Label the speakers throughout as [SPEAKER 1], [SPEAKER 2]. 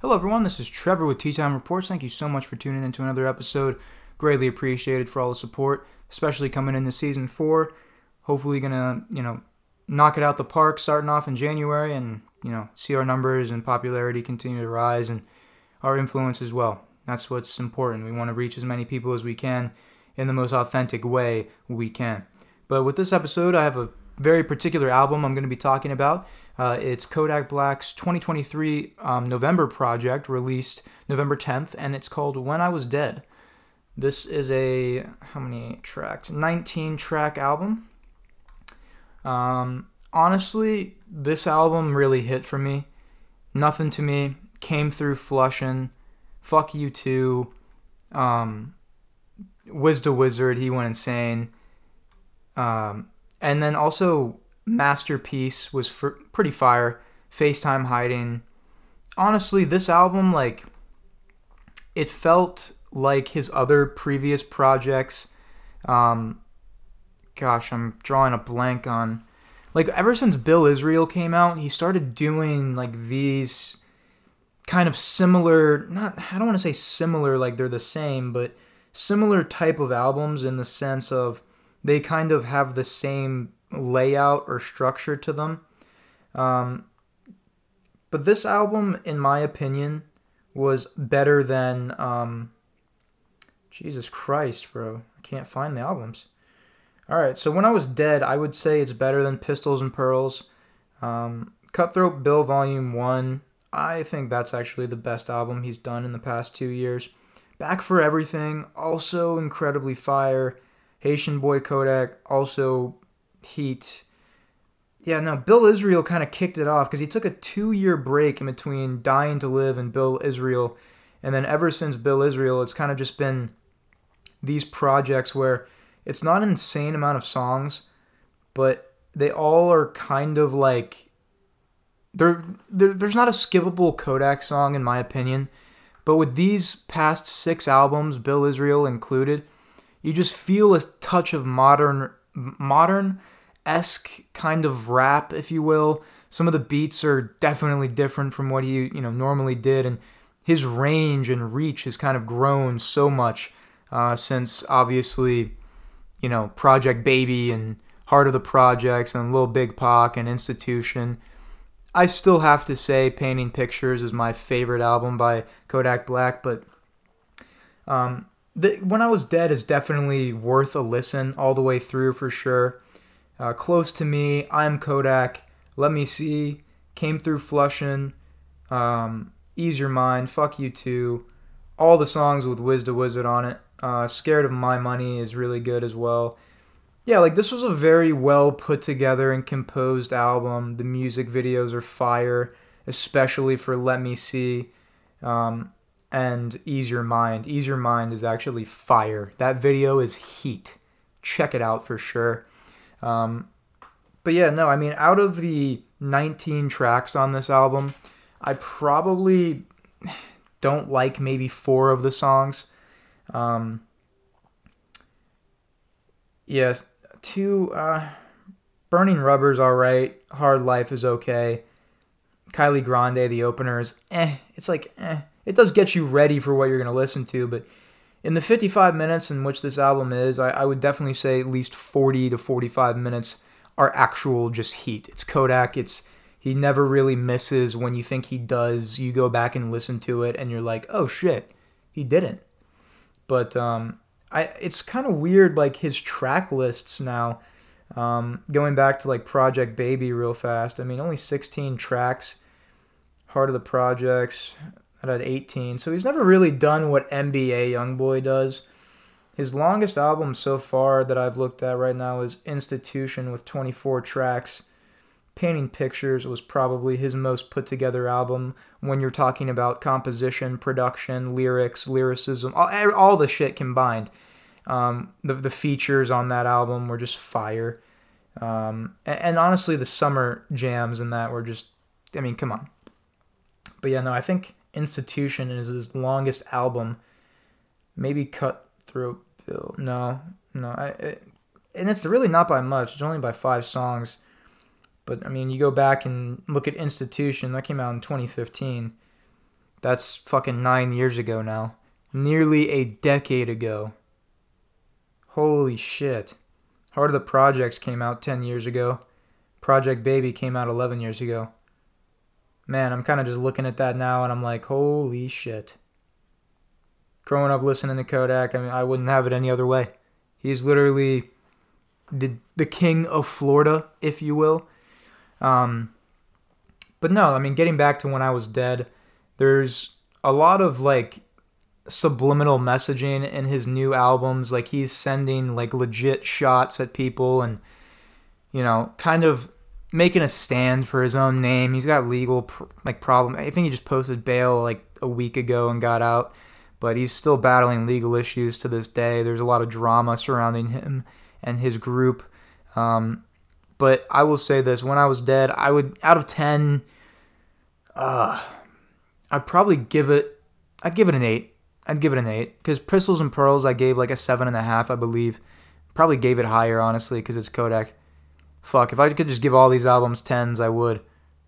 [SPEAKER 1] Hello, everyone. This is Trevor with Tea Time Reports. Thank you so much for tuning in to another episode. Greatly appreciated for all the support, especially coming into season four. Hopefully, gonna you know knock it out the park starting off in January, and you know see our numbers and popularity continue to rise and our influence as well. That's what's important. We want to reach as many people as we can in the most authentic way we can. But with this episode, I have a very particular album I'm going to be talking about. Uh, it's Kodak Black's 2023 um, November project, released November 10th, and it's called When I Was Dead. This is a, how many tracks? 19 track album. Um, honestly, this album really hit for me. Nothing to me. Came through flushing. Fuck you too. Um, Wiz Wizard, he went insane. Um, and then also Masterpiece was pretty fire. FaceTime Hiding. Honestly, this album, like, it felt like his other previous projects. Um, gosh, I'm drawing a blank on. Like, ever since Bill Israel came out, he started doing, like, these kind of similar, not, I don't want to say similar, like they're the same, but similar type of albums in the sense of they kind of have the same layout or structure to them. Um, but this album, in my opinion, was better than. Um, Jesus Christ, bro. I can't find the albums. Alright, so when I was dead, I would say it's better than Pistols and Pearls. Um, Cutthroat Bill Volume 1, I think that's actually the best album he's done in the past two years. Back for Everything, also incredibly fire. Haitian Boy Kodak, also Heat. Yeah, no, Bill Israel kind of kicked it off because he took a two year break in between Dying to Live and Bill Israel. And then ever since Bill Israel, it's kind of just been these projects where it's not an insane amount of songs, but they all are kind of like. There, there's not a skippable Kodak song, in my opinion. But with these past six albums, Bill Israel included, you just feel a touch of modern modern esque kind of rap, if you will. Some of the beats are definitely different from what he you know normally did, and his range and reach has kind of grown so much uh, since obviously you know Project Baby and Heart of the Projects and Lil Big Pac and Institution. I still have to say Painting Pictures is my favorite album by Kodak Black, but um, the, When I Was Dead is definitely worth a listen all the way through for sure. Uh, Close to Me, I'm Kodak, Let Me See, Came Through Flushing, um, Ease Your Mind, Fuck You Too, all the songs with Wiz the Wizard on it. Uh, Scared of My Money is really good as well. Yeah, like this was a very well put together and composed album. The music videos are fire, especially for Let Me See. Um, and Ease Your Mind. Ease Your Mind is actually fire. That video is heat. Check it out for sure. Um, but yeah, no, I mean, out of the 19 tracks on this album, I probably don't like maybe four of the songs. Um, yes, two. Uh, Burning Rubber's alright. Hard Life is okay. Kylie Grande, the opener is eh. It's like eh it does get you ready for what you're going to listen to. But in the 55 minutes in which this album is, I, I, would definitely say at least 40 to 45 minutes are actual just heat. It's Kodak. It's he never really misses when you think he does. You go back and listen to it, and you're like, oh shit, he didn't. But um, I it's kind of weird, like his track lists now. Um, going back to like Project Baby real fast. I mean, only 16 tracks. Heart of the Projects, at 18. So he's never really done what NBA Youngboy does. His longest album so far that I've looked at right now is Institution with 24 tracks. Painting Pictures was probably his most put together album when you're talking about composition, production, lyrics, lyricism, all, all the shit combined. Um, the, the features on that album were just fire. Um, and, and honestly, the summer jams in that were just, I mean, come on. But yeah, no, I think Institution is his longest album. Maybe Cutthroat Bill. No, no. I, it, and it's really not by much. It's only by five songs. But I mean, you go back and look at Institution. That came out in 2015. That's fucking nine years ago now. Nearly a decade ago. Holy shit. Heart of the Projects came out 10 years ago. Project Baby came out 11 years ago. Man, I'm kind of just looking at that now and I'm like, holy shit. Growing up listening to Kodak, I mean, I wouldn't have it any other way. He's literally the the king of Florida, if you will. Um, but no, I mean, getting back to when I was dead, there's a lot of like subliminal messaging in his new albums. Like he's sending like legit shots at people and, you know, kind of making a stand for his own name. He's got legal pr- like problem. I think he just posted bail like a week ago and got out, but he's still battling legal issues to this day. There's a lot of drama surrounding him and his group. Um, but I will say this: when I was dead, I would out of ten, uh, I'd probably give it. I'd give it an eight. I'd give it an eight because Pistols and Pearls I gave like a seven and a half, I believe. Probably gave it higher honestly because it's Kodak. Fuck, if I could just give all these albums tens, I would,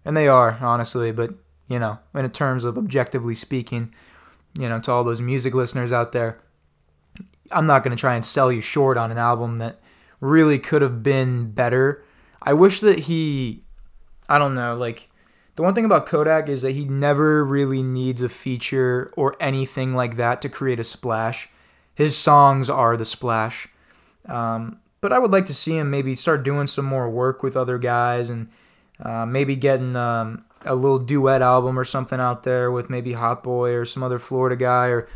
[SPEAKER 1] and they are honestly. But you know, in terms of objectively speaking, you know, to all those music listeners out there, I'm not gonna try and sell you short on an album that really could have been better. I wish that he, I don't know, like the one thing about Kodak is that he never really needs a feature or anything like that to create a splash. His songs are the splash. Um, but I would like to see him maybe start doing some more work with other guys and uh, maybe getting um, a little duet album or something out there with maybe Hotboii or some other Florida guy. Or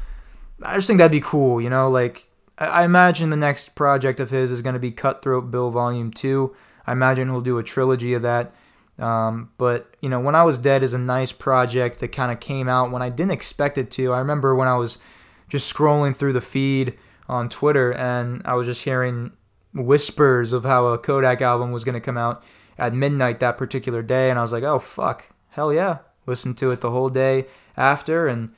[SPEAKER 1] I just think that'd be cool, you know. Like I imagine the next project of his is going to be Cutthroat Bill Volume Two. I imagine he'll do a trilogy of that. Um, but you know, when I was dead is a nice project that kind of came out when I didn't expect it to. I remember when I was just scrolling through the feed on Twitter and I was just hearing whispers of how a Kodak album was going to come out at midnight that particular day, and I was like, oh fuck, hell yeah! Listened to it the whole day after, and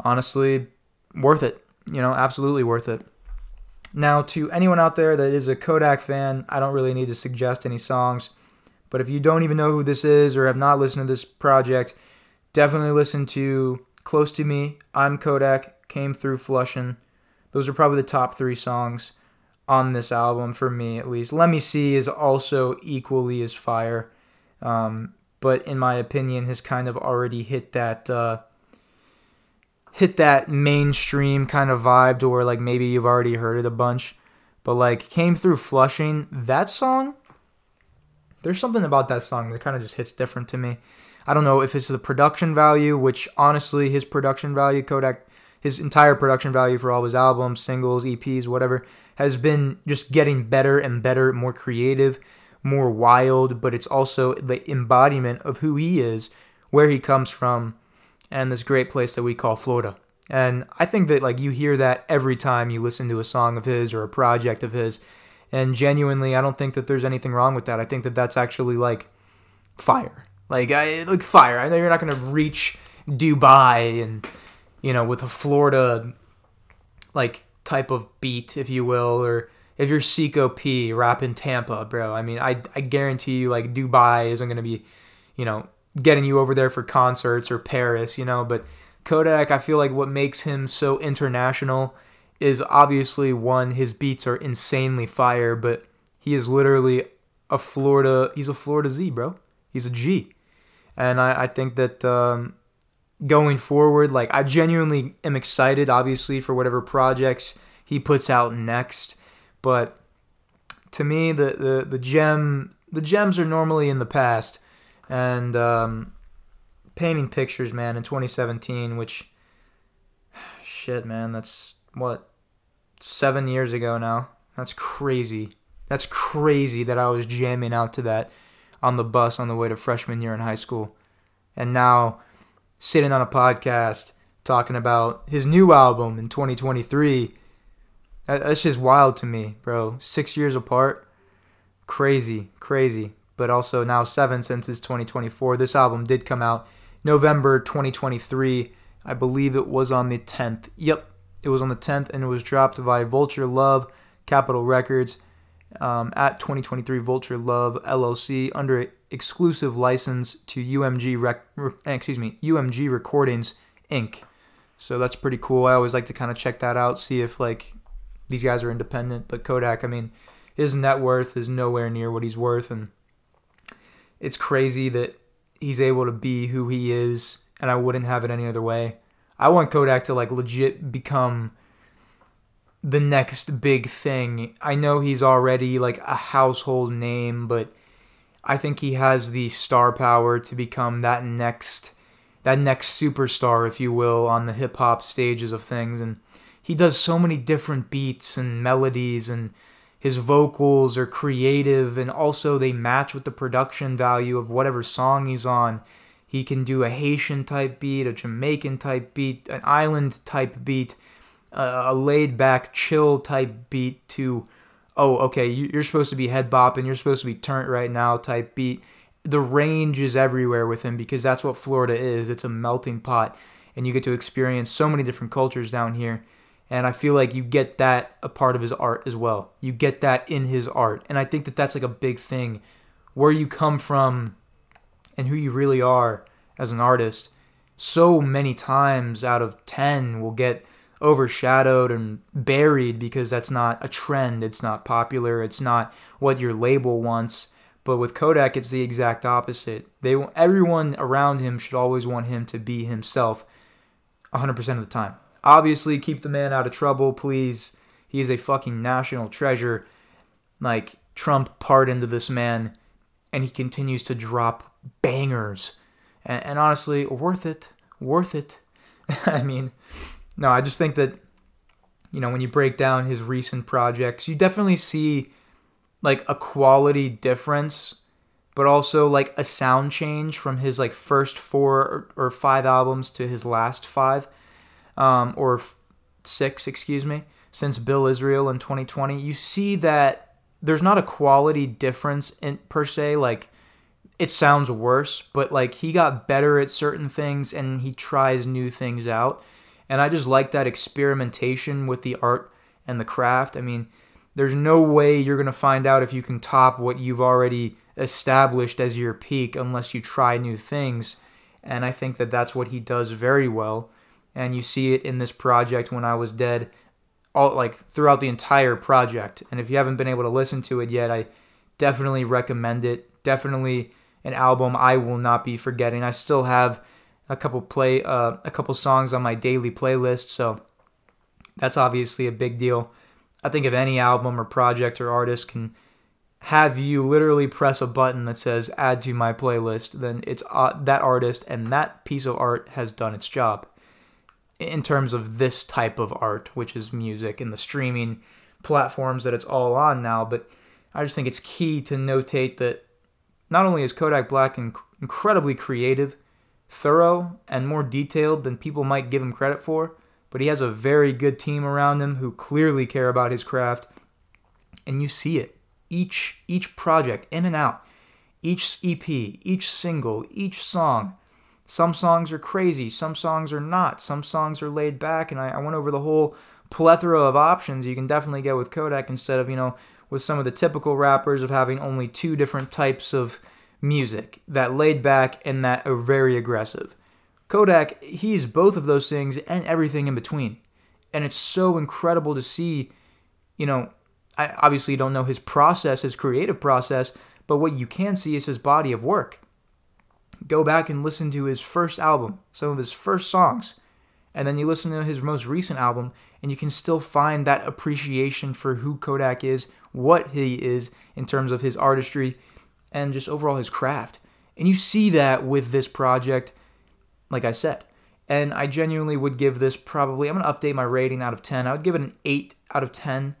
[SPEAKER 1] honestly, worth it. You know, absolutely worth it. Now, to anyone out there that is a Kodak fan, I don't really need to suggest any songs. But if you don't even know who this is or have not listened to this project, definitely listen to Close to Me, I'm Kodak, Came Through Flushing. Those are probably the top three songs on this album for me, at least. Let Me See is also equally as fire, um, but in my opinion, has kind of already hit that uh, hit that mainstream kind of vibe to where like maybe you've already heard it a bunch. But like Came Through Flushing, that song there's something about that song that kind of just hits different to me. I don't know if it's the production value, which honestly, his production value, Kodak, his entire production value for all his albums, singles, EPs, whatever, has been just getting better and better, more creative, more wild, but it's also the embodiment of who he is, where he comes from, and this great place that we call Florida. And I think that like you hear that every time you listen to a song of his or a project of his. And genuinely, I don't think that there's anything wrong with that. I think that that's actually like fire. Like I like fire. I know you're not gonna reach Dubai and you know with a Florida like type of beat, if you will, or if you're Seco P rapping Tampa, bro. I mean, I I guarantee you like Dubai isn't gonna be, you know, getting you over there for concerts or Paris, you know. But Kodak, I feel like what makes him so international is obviously one his beats are insanely fire, but he is literally a Florida. He's a Florida Z, bro. He's a G, and I, I think that um, going forward, like I genuinely am excited, obviously for whatever projects he puts out next. But to me, the the the gem the gems are normally in the past, and um, painting pictures, man, in 2017, which shit, man, that's what seven years ago now. That's crazy. That's crazy that I was jamming out to that on the bus on the way to freshman year in high school. And now sitting on a podcast talking about his new album in 2023. That's just wild to me, bro. Six years apart. Crazy, crazy. But also now seven since it's 2024. This album did come out November 2023. I believe it was on the 10th. Yep, it was on the 10th and it was dropped by Vulture Love Capitol Records um, at 2023 Vulture Love LLC under exclusive license to UMG rec- excuse me UMG Recordings Inc. So that's pretty cool. I always like to kind of check that out, see if like these guys are independent. But Kodak, I mean, his net worth is nowhere near what he's worth, and it's crazy that he's able to be who he is, and I wouldn't have it any other way. I want Kodak to like legit become the next big thing. I know he's already like a household name, but I think he has the star power to become that next that next superstar, if you will, on the hip hop stages of things. And he does so many different beats and melodies, and his vocals are creative, and also they match with the production value of whatever song he's on. He can do a Haitian type beat, a Jamaican type beat, an island type beat, a laid back, chill type beat to, oh, okay, you're supposed to be head bopping, you're supposed to be turnt right now type beat the range is everywhere with him because that's what Florida is. It's a melting pot, and you get to experience so many different cultures down here. And I feel like you get that a part of his art as well. You get that in his art, and I think that that's like a big thing, where you come from, and who you really are as an artist. So many times out of ten we'll get overshadowed and buried because that's not a trend. It's not popular. It's not what your label wants but with Kodak, it's the exact opposite. They everyone around him should always want him to be himself 100% of the time. Obviously, keep the man out of trouble, please. He is a fucking national treasure. Like Trump pardoned this man, and he continues to drop bangers. And, and honestly, worth it. Worth it. I mean, no, I just think that you know when you break down his recent projects, you definitely see like a quality difference but also like a sound change from his like first four or, five albums to his last five um, or f- six excuse me since bill israel in 2020 you see that there's not a quality difference in per se like it sounds worse but like he got better at certain things and he tries new things out and i just like that experimentation with the art and the craft i mean there's no way you're going to find out if you can top what you've already established as your peak unless you try new things. And I think that that's what he does very well. And you see it in this project when I was dead, all like throughout the entire project. And if you haven't been able to listen to it yet, I definitely recommend it. Definitely an album I will not be forgetting. I still have a couple play uh, a couple songs on my daily playlist, so that's obviously a big deal. I think if any album or project or artist can have you literally press a button that says add to my playlist, then it's uh, that artist and that piece of art has done its job. In terms of this type of art, which is music and the streaming platforms that it's all on now, but I just think it's key to notate that not only is Kodak Black inc- incredibly creative, thorough, and more detailed than people might give him credit for, but he has a very good team around him who clearly care about his craft and you see it. Each each project in and out. Each ep each single each song. Some songs are crazy some songs are not. Some songs are laid back and i, I went over the whole plethora of options you can definitely get with kodak instead of you know with some of the typical rappers of having only two different types of music that laid back and that are very aggressive Kodak, he's both of those things and everything in between. And it's so incredible to see, you know, I obviously don't know his process, his creative process, but what you can see is his body of work. Go back and listen to his first album, some of his first songs, and then you listen to his most recent album, and you can still find that appreciation for who Kodak is, what he is in terms of his artistry, and just overall his craft. And you see that with this project like I said. And I genuinely would give this probably, I'm going to update my rating out of 10. I would give it an 8 out of 10.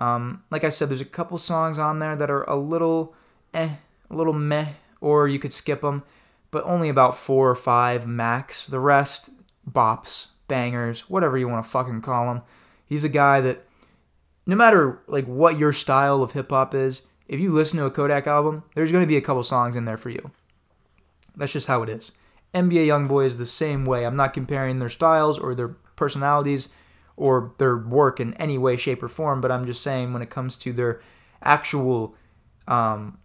[SPEAKER 1] Um, like I said, there's a couple songs on there that are a little eh, a little meh, or you could skip them, but only about four or five max. The rest, bops, bangers, whatever you want to fucking call them. He's a guy that, no matter like what your style of hip hop is, if you listen to a Kodak album, there's going to be a couple songs in there for you. That's just how it is. NBA YoungBoy is the same way. I'm not comparing their styles or their personalities or their work in any way, shape, or form, but I'm just saying when it comes to their actual um,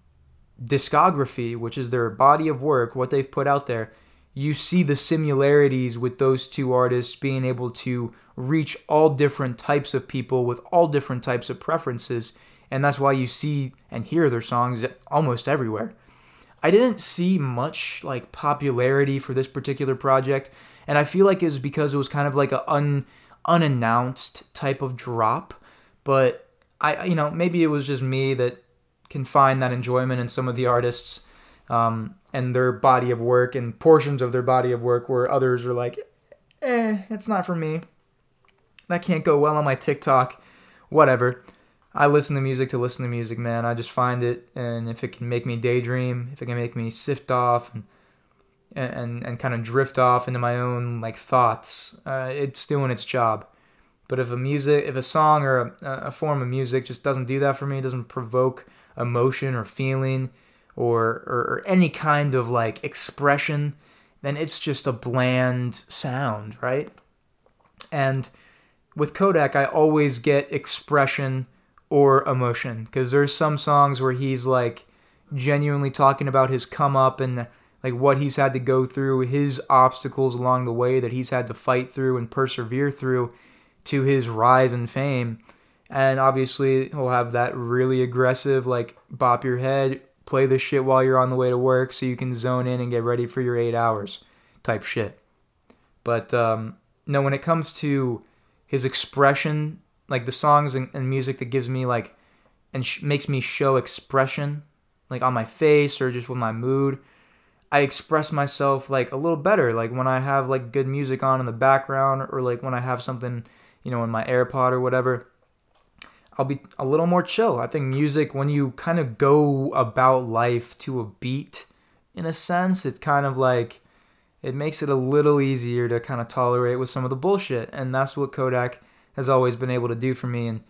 [SPEAKER 1] discography, which is their body of work, what they've put out there, you see the similarities with those two artists being able to reach all different types of people with all different types of preferences. And that's why you see and hear their songs almost everywhere. I didn't see much like popularity for this particular project, and I feel like it was because it was kind of like a un, unannounced type of drop. But I, you know, maybe it was just me that can find that enjoyment in some of the artists um, and their body of work and portions of their body of work where others are like, eh, it's not for me. That can't go well on my TikTok. Whatever. I listen to music to listen to music, man. I just find it, and if it can make me daydream, if it can make me sift off and and and kind of drift off into my own like thoughts, uh, it's doing its job. But if a music, if a song or a, a form of music just doesn't do that for me, doesn't provoke emotion or feeling, or, or, or any kind of like expression, then it's just a bland sound, right? And with Kodak, I always get expression or emotion because there's some songs where he's like genuinely talking about his come up and like what he's had to go through, his obstacles along the way that he's had to fight through and persevere through to his rise and fame. And obviously, he'll have that really aggressive, like, bop your head, play this shit while you're on the way to work so you can zone in and get ready for your eight hours type shit. But um, no, when it comes to his expression, like the songs and, and music that gives me like and sh- makes me show expression, like on my face or just with my mood, I express myself like a little better. Like when I have like good music on in the background or like when I have something, you know, in my AirPod or whatever I'll be a little more chill. I think music, when you kind of go about life to a beat, in a sense, it's kind of like it makes it a little easier to kind of tolerate with some of the bullshit. And that's what Kodak has always been able to do for me. And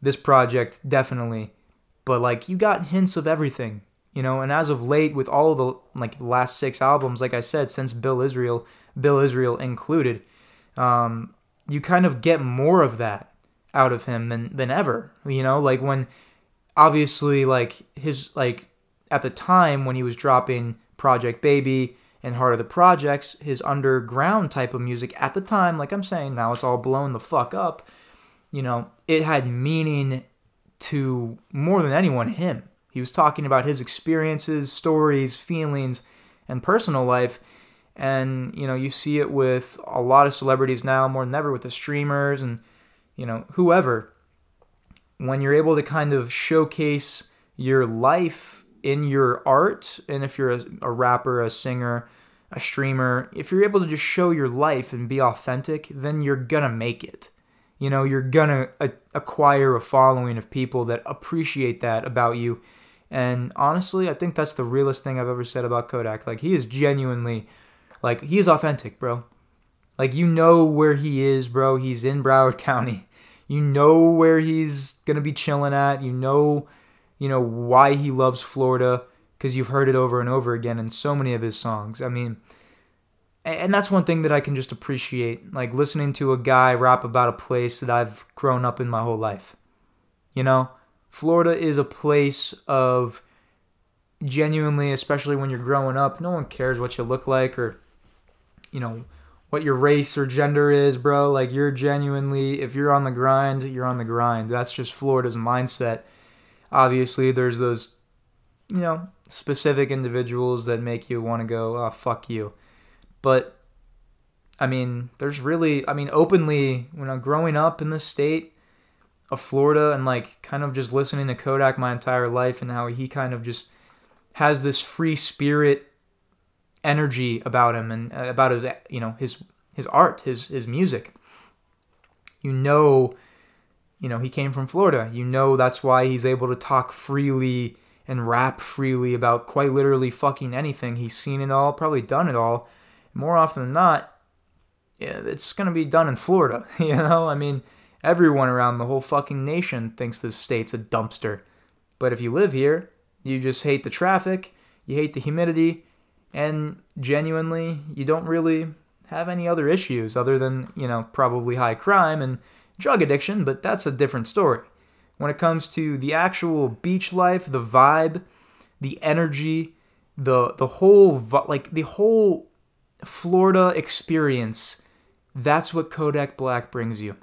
[SPEAKER 1] this project, definitely. But like, you got hints of everything, you know. And as of late, with all of the like the last six albums, like I said, since Bill Israel, Bill Israel included, um, you kind of get more of that out of him than than ever. You know, like when obviously like his like at the time when he was dropping Project Baby and Heart of the Projects, his underground type of music at the time, like I'm saying now it's all blown the fuck up. You know, it had meaning to more than anyone him. He was talking about his experiences, stories, feelings, and personal life. And, you know, you see it with a lot of celebrities now, more than ever with the streamers and you know, whoever, when you're able to kind of showcase your life in your art, and if you're a, a rapper, a singer, a streamer, if you're able to just show your life and be authentic, then you're gonna make it. You know, you're gonna a- acquire a following of people that appreciate that about you. And honestly, I think that's the realest thing I've ever said about Kodak. Like, he is genuinely, like, he is authentic, bro. Like, you know where he is, bro. He's in Broward County. You know where he's gonna be chilling at. You know, you know why he loves Florida because you've heard it over and over again in so many of his songs. I mean, and that's one thing that I can just appreciate, like listening to a guy rap about a place that I've grown up in my whole life. You know, Florida is a place of genuinely, especially when you're growing up, no one cares what you look like or, you know, what your race or gender is, bro. Like you're genuinely, if you're on the grind, you're on the grind. That's just Florida's mindset. Obviously, there's those, you know, specific individuals that make you want to go, oh, fuck you. But, I mean, there's really, I mean, openly, when I'm growing up in the state of Florida and like kind of just listening to Kodak my entire life and how he kind of just has this free spirit energy about him and uh, about his you know his his art, his his music. You know, you know he came from Florida. You know that's why he's able to talk freely and rap freely about quite literally fucking anything. He's seen it all, probably done it all. More often than not, yeah, it's gonna be done in Florida. You know, I mean, everyone around the whole fucking nation thinks this state's a dumpster. But if you live here, you just hate the traffic, you hate the humidity, and genuinely you don't really have any other issues other than, you know, probably high crime and drug addiction, but that's a different story. When it comes to the actual beach life, the vibe, the energy, the the whole like the whole Florida experience, that's what Kodak Black brings you.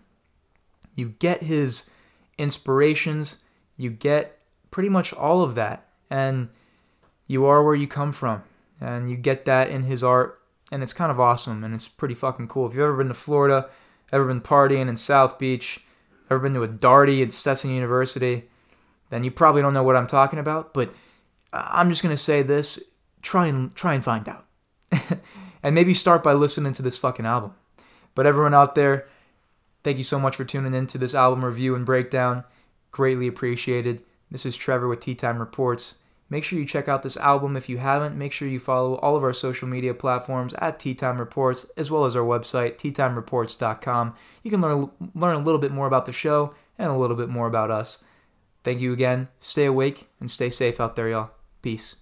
[SPEAKER 1] You get his inspirations, you get pretty much all of that, and you are where you come from, and you get that in his art, and it's kind of awesome, and it's pretty fucking cool. If you've ever been to Florida, ever been partying in South Beach, ever been to a Darty at Stetson University, then you probably don't know what I'm talking about, but I'm just gonna say this: try and try and find out, and maybe start by listening to this fucking album. But everyone out there, thank you so much for tuning in to this album review and breakdown. Greatly appreciated. This is Trevor with Tea Time Reports. Make sure you check out this album if you haven't. Make sure you follow all of our social media platforms at Tea Time Reports, as well as our website, teatimereports.com. You can learn, learn a little bit more about the show and a little bit more about us. Thank you again. Stay awake and stay safe out there, y'all. Peace.